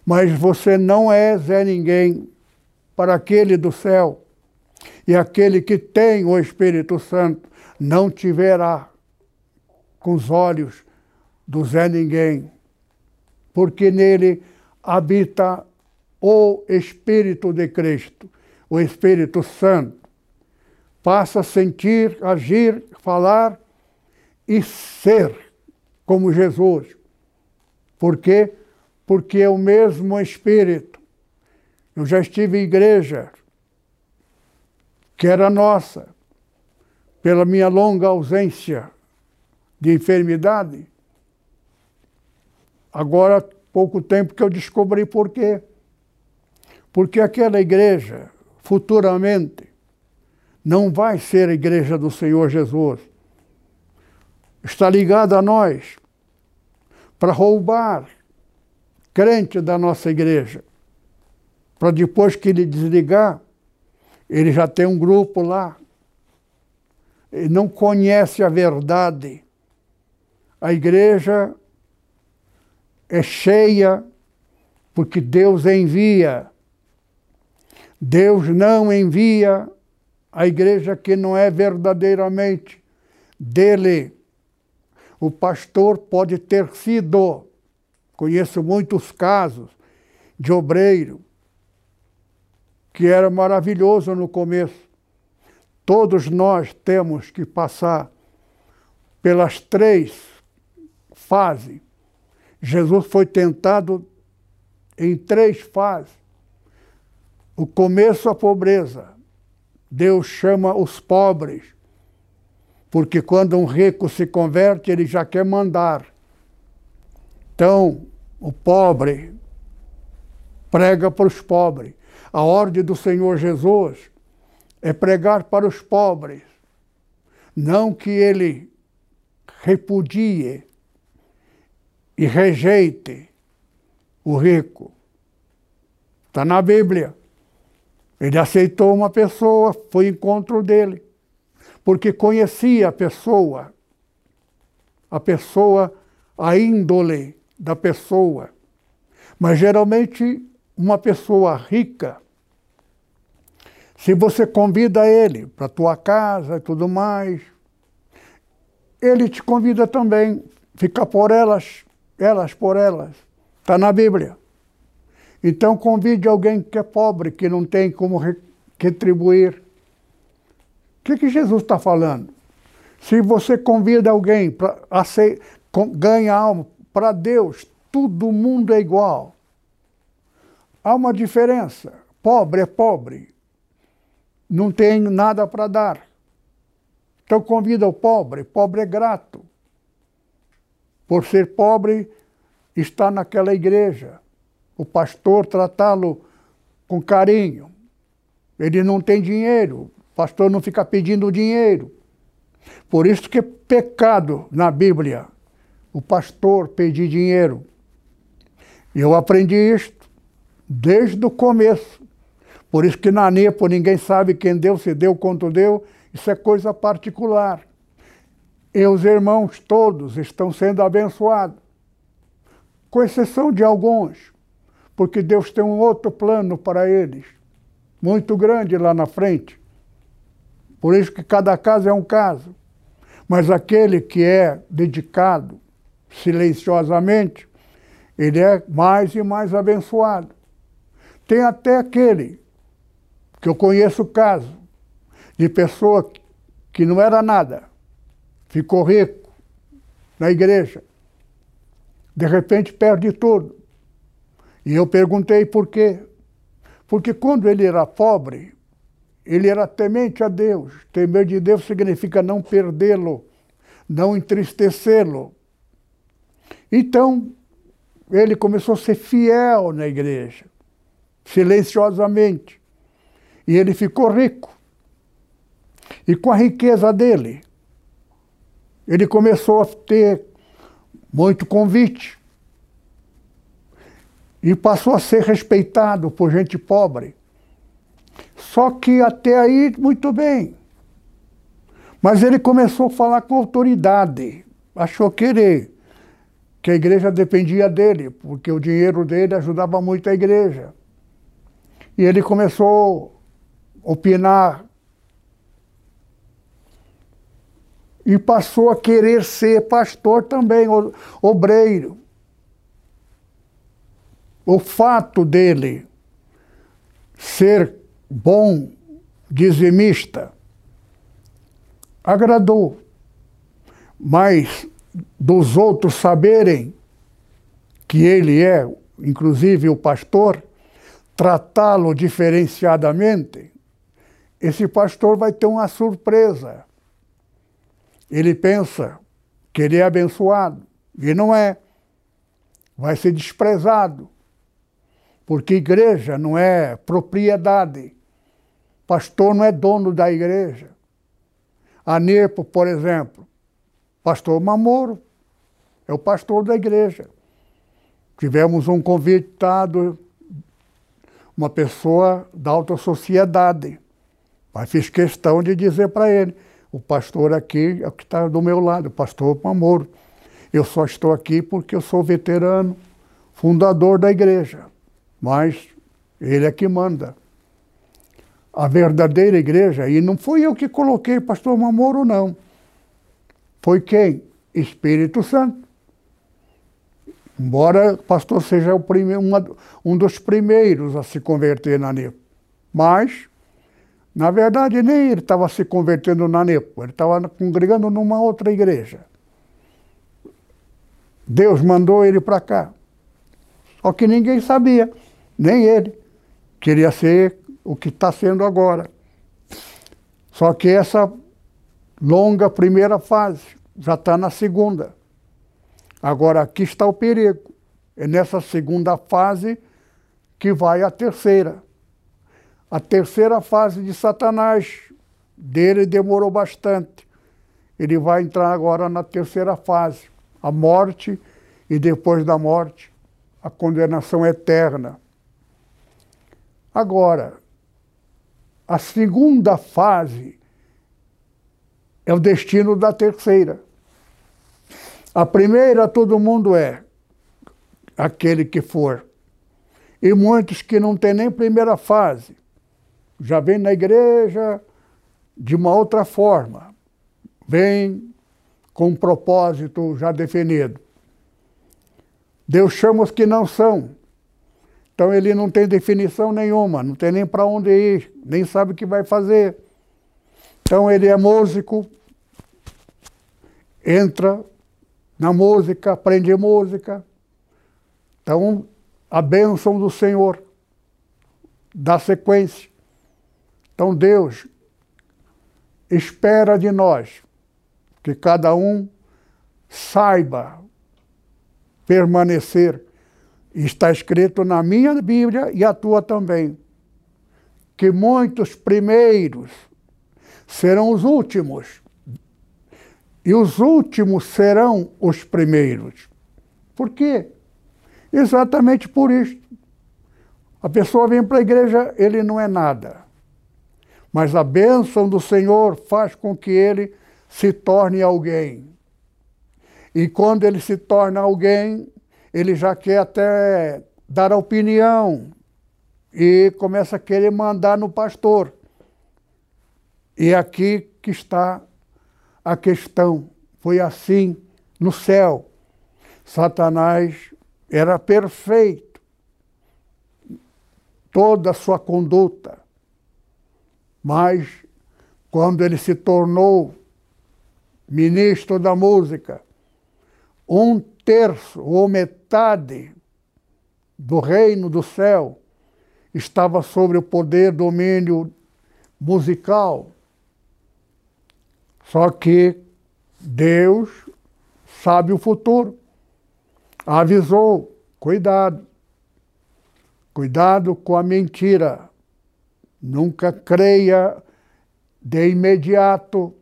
mas você não é Zé Ninguém para aquele do céu. E aquele que tem o Espírito Santo não te verá com os olhos do Zé Ninguém, porque nele habita o Espírito de Cristo, o Espírito Santo. Passa a sentir, agir, falar e ser como Jesus. Por quê? porque é o mesmo Espírito. Eu já estive em igreja que era nossa, pela minha longa ausência de enfermidade. Agora, pouco tempo que eu descobri por quê. Porque aquela igreja, futuramente, não vai ser a igreja do Senhor Jesus. Está ligada a nós para roubar crente da nossa igreja, para depois que ele desligar, ele já tem um grupo lá. Ele não conhece a verdade. A igreja é cheia porque Deus envia. Deus não envia a igreja que não é verdadeiramente dele. O pastor pode ter sido Conheço muitos casos de obreiro que era maravilhoso no começo. Todos nós temos que passar pelas três fases. Jesus foi tentado em três fases. O começo, a pobreza. Deus chama os pobres, porque quando um rico se converte, ele já quer mandar. Então, o pobre prega para os pobres. A ordem do Senhor Jesus é pregar para os pobres. Não que ele repudie e rejeite o rico. Está na Bíblia. Ele aceitou uma pessoa, foi encontro dele, porque conhecia a pessoa, a pessoa, a índole da pessoa. Mas geralmente uma pessoa rica, se você convida ele para tua casa e tudo mais, ele te convida também, fica por elas, elas por elas. Está na Bíblia. Então convide alguém que é pobre, que não tem como retribuir. O que, que Jesus está falando? Se você convida alguém para ganhar alma, para Deus, todo mundo é igual. Há uma diferença. Pobre é pobre. Não tem nada para dar. Então convida o pobre. Pobre é grato. Por ser pobre, está naquela igreja. O pastor tratá-lo com carinho. Ele não tem dinheiro. Pastor não fica pedindo dinheiro. Por isso que é pecado na Bíblia o pastor pedir dinheiro. Eu aprendi isto desde o começo. Por isso que na NEPO ninguém sabe quem deu, se deu, quanto deu. Isso é coisa particular. E os irmãos todos estão sendo abençoados. Com exceção de alguns, porque Deus tem um outro plano para eles, muito grande lá na frente. Por isso que cada caso é um caso. Mas aquele que é dedicado, silenciosamente, ele é mais e mais abençoado. Tem até aquele que eu conheço o caso de pessoa que não era nada, ficou rico na igreja, de repente perde tudo. E eu perguntei por quê. Porque quando ele era pobre, ele era temente a Deus. Temer de Deus significa não perdê-lo, não entristecê-lo. Então, ele começou a ser fiel na igreja, silenciosamente. E ele ficou rico. E com a riqueza dele, ele começou a ter muito convite. E passou a ser respeitado por gente pobre. Só que até aí, muito bem. Mas ele começou a falar com autoridade. Achou querer que a igreja dependia dele, porque o dinheiro dele ajudava muito a igreja. E ele começou a opinar e passou a querer ser pastor também, obreiro. O fato dele ser bom dizimista agradou, mas dos outros saberem que ele é, inclusive o pastor, tratá-lo diferenciadamente, esse pastor vai ter uma surpresa ele pensa que ele é abençoado e não é. Vai ser desprezado. Porque igreja não é propriedade. Pastor não é dono da igreja. A Nepo, por exemplo, pastor Mamoro é o pastor da igreja. Tivemos um convidado, uma pessoa da alta sociedade. Mas fiz questão de dizer para ele: o pastor aqui é o que está do meu lado, o pastor Mamoro. Eu só estou aqui porque eu sou veterano, fundador da igreja. Mas ele é que manda. A verdadeira igreja, e não fui eu que coloquei pastor Mamoro, não. Foi quem? Espírito Santo. Embora pastor seja primeiro, uma, um dos primeiros a se converter na NEP. Mas na verdade, nem ele estava se convertendo na NEPO, ele estava congregando numa outra igreja. Deus mandou ele para cá. Só que ninguém sabia, nem ele. Queria ser o que está sendo agora. Só que essa longa primeira fase já está na segunda. Agora aqui está o perigo. É nessa segunda fase que vai a terceira. A terceira fase de Satanás dele demorou bastante. Ele vai entrar agora na terceira fase, a morte e depois da morte, a condenação eterna. Agora, a segunda fase é o destino da terceira. A primeira, todo mundo é aquele que for. E muitos que não têm nem primeira fase já vem na igreja de uma outra forma, vem com um propósito já definido. Deus chama os que não são. Então ele não tem definição nenhuma, não tem nem para onde ir, nem sabe o que vai fazer. Então ele é músico, entra na música, aprende música. Então a bênção do Senhor dá sequência. Então Deus espera de nós que cada um saiba permanecer. Está escrito na minha Bíblia e a tua também, que muitos primeiros serão os últimos, e os últimos serão os primeiros. Por quê? Exatamente por isso. A pessoa vem para a igreja, ele não é nada mas a bênção do Senhor faz com que ele se torne alguém. E quando ele se torna alguém, ele já quer até dar a opinião e começa a querer mandar no pastor. E é aqui que está a questão. Foi assim no céu. Satanás era perfeito. Toda a sua conduta mas quando ele se tornou ministro da música, um terço ou metade do reino do céu estava sobre o poder, domínio musical. Só que Deus sabe o futuro. Avisou, cuidado. Cuidado com a mentira. Nunca creia de imediato.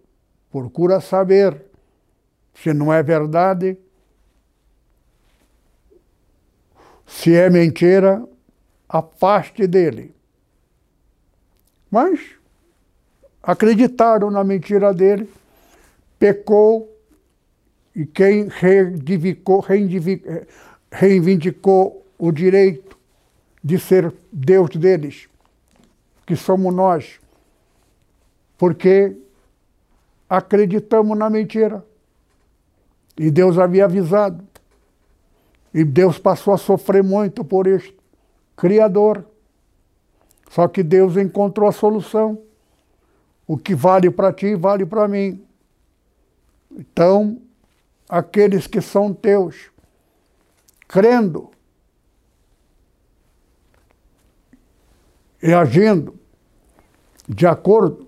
Procura saber se não é verdade. Se é mentira, afaste dele. Mas acreditaram na mentira dele, pecou, e quem reivindicou, reivindicou o direito de ser Deus deles, que somos nós, porque acreditamos na mentira. E Deus havia avisado. E Deus passou a sofrer muito por isso. Criador. Só que Deus encontrou a solução. O que vale para ti, vale para mim. Então, aqueles que são teus, crendo e agindo de acordo,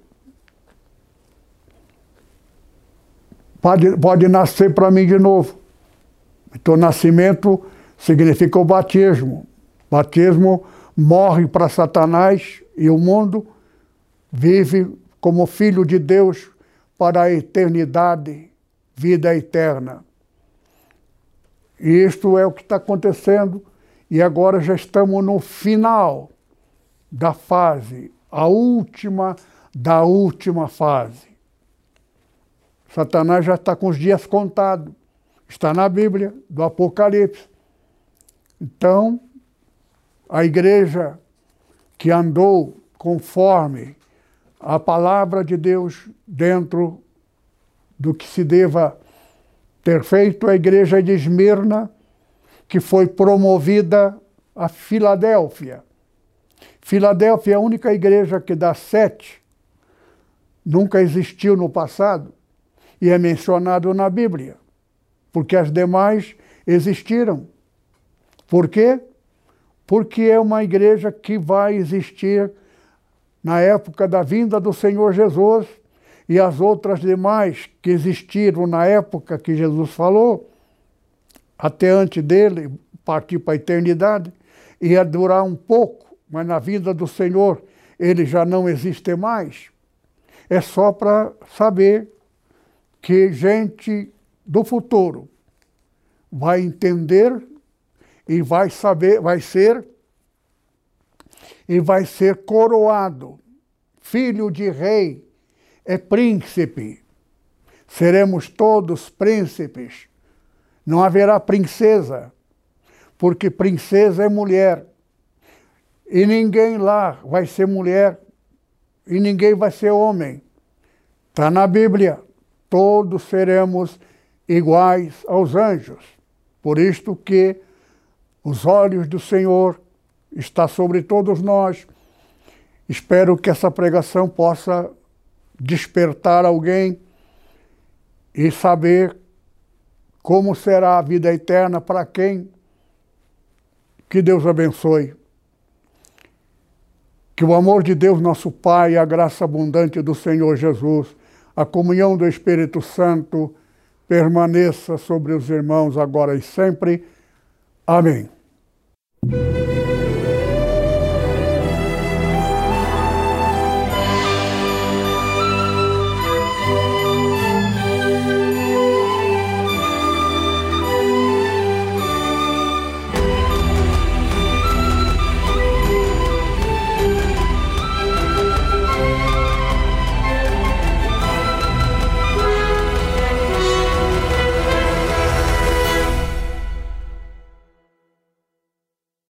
pode, pode nascer para mim de novo. Então, nascimento significa o batismo. Batismo morre para Satanás e o mundo vive como filho de Deus para a eternidade, vida eterna. E isto é o que está acontecendo, e agora já estamos no final da fase, a última da última fase. Satanás já está com os dias contados. Está na Bíblia, do Apocalipse. Então, a igreja que andou conforme a palavra de Deus dentro do que se deva ter feito, a igreja de Esmirna, que foi promovida a Filadélfia. Filadélfia é a única igreja que dá sete, nunca existiu no passado e é mencionado na Bíblia, porque as demais existiram. Por quê? Porque é uma igreja que vai existir na época da vinda do Senhor Jesus e as outras demais que existiram na época que Jesus falou, até antes dele partir para a eternidade, ia durar um pouco, mas na vinda do Senhor ele já não existe mais. É só para saber que gente do futuro vai entender e vai saber, vai ser e vai ser coroado, filho de rei, é príncipe. Seremos todos príncipes. Não haverá princesa, porque princesa é mulher. E ninguém lá vai ser mulher, e ninguém vai ser homem. Está na Bíblia todos seremos iguais aos anjos. Por isto que os olhos do Senhor está sobre todos nós. Espero que essa pregação possa despertar alguém e saber como será a vida eterna para quem. Que Deus abençoe. Que o amor de Deus, nosso Pai, a graça abundante do Senhor Jesus a comunhão do Espírito Santo permaneça sobre os irmãos agora e sempre. Amém.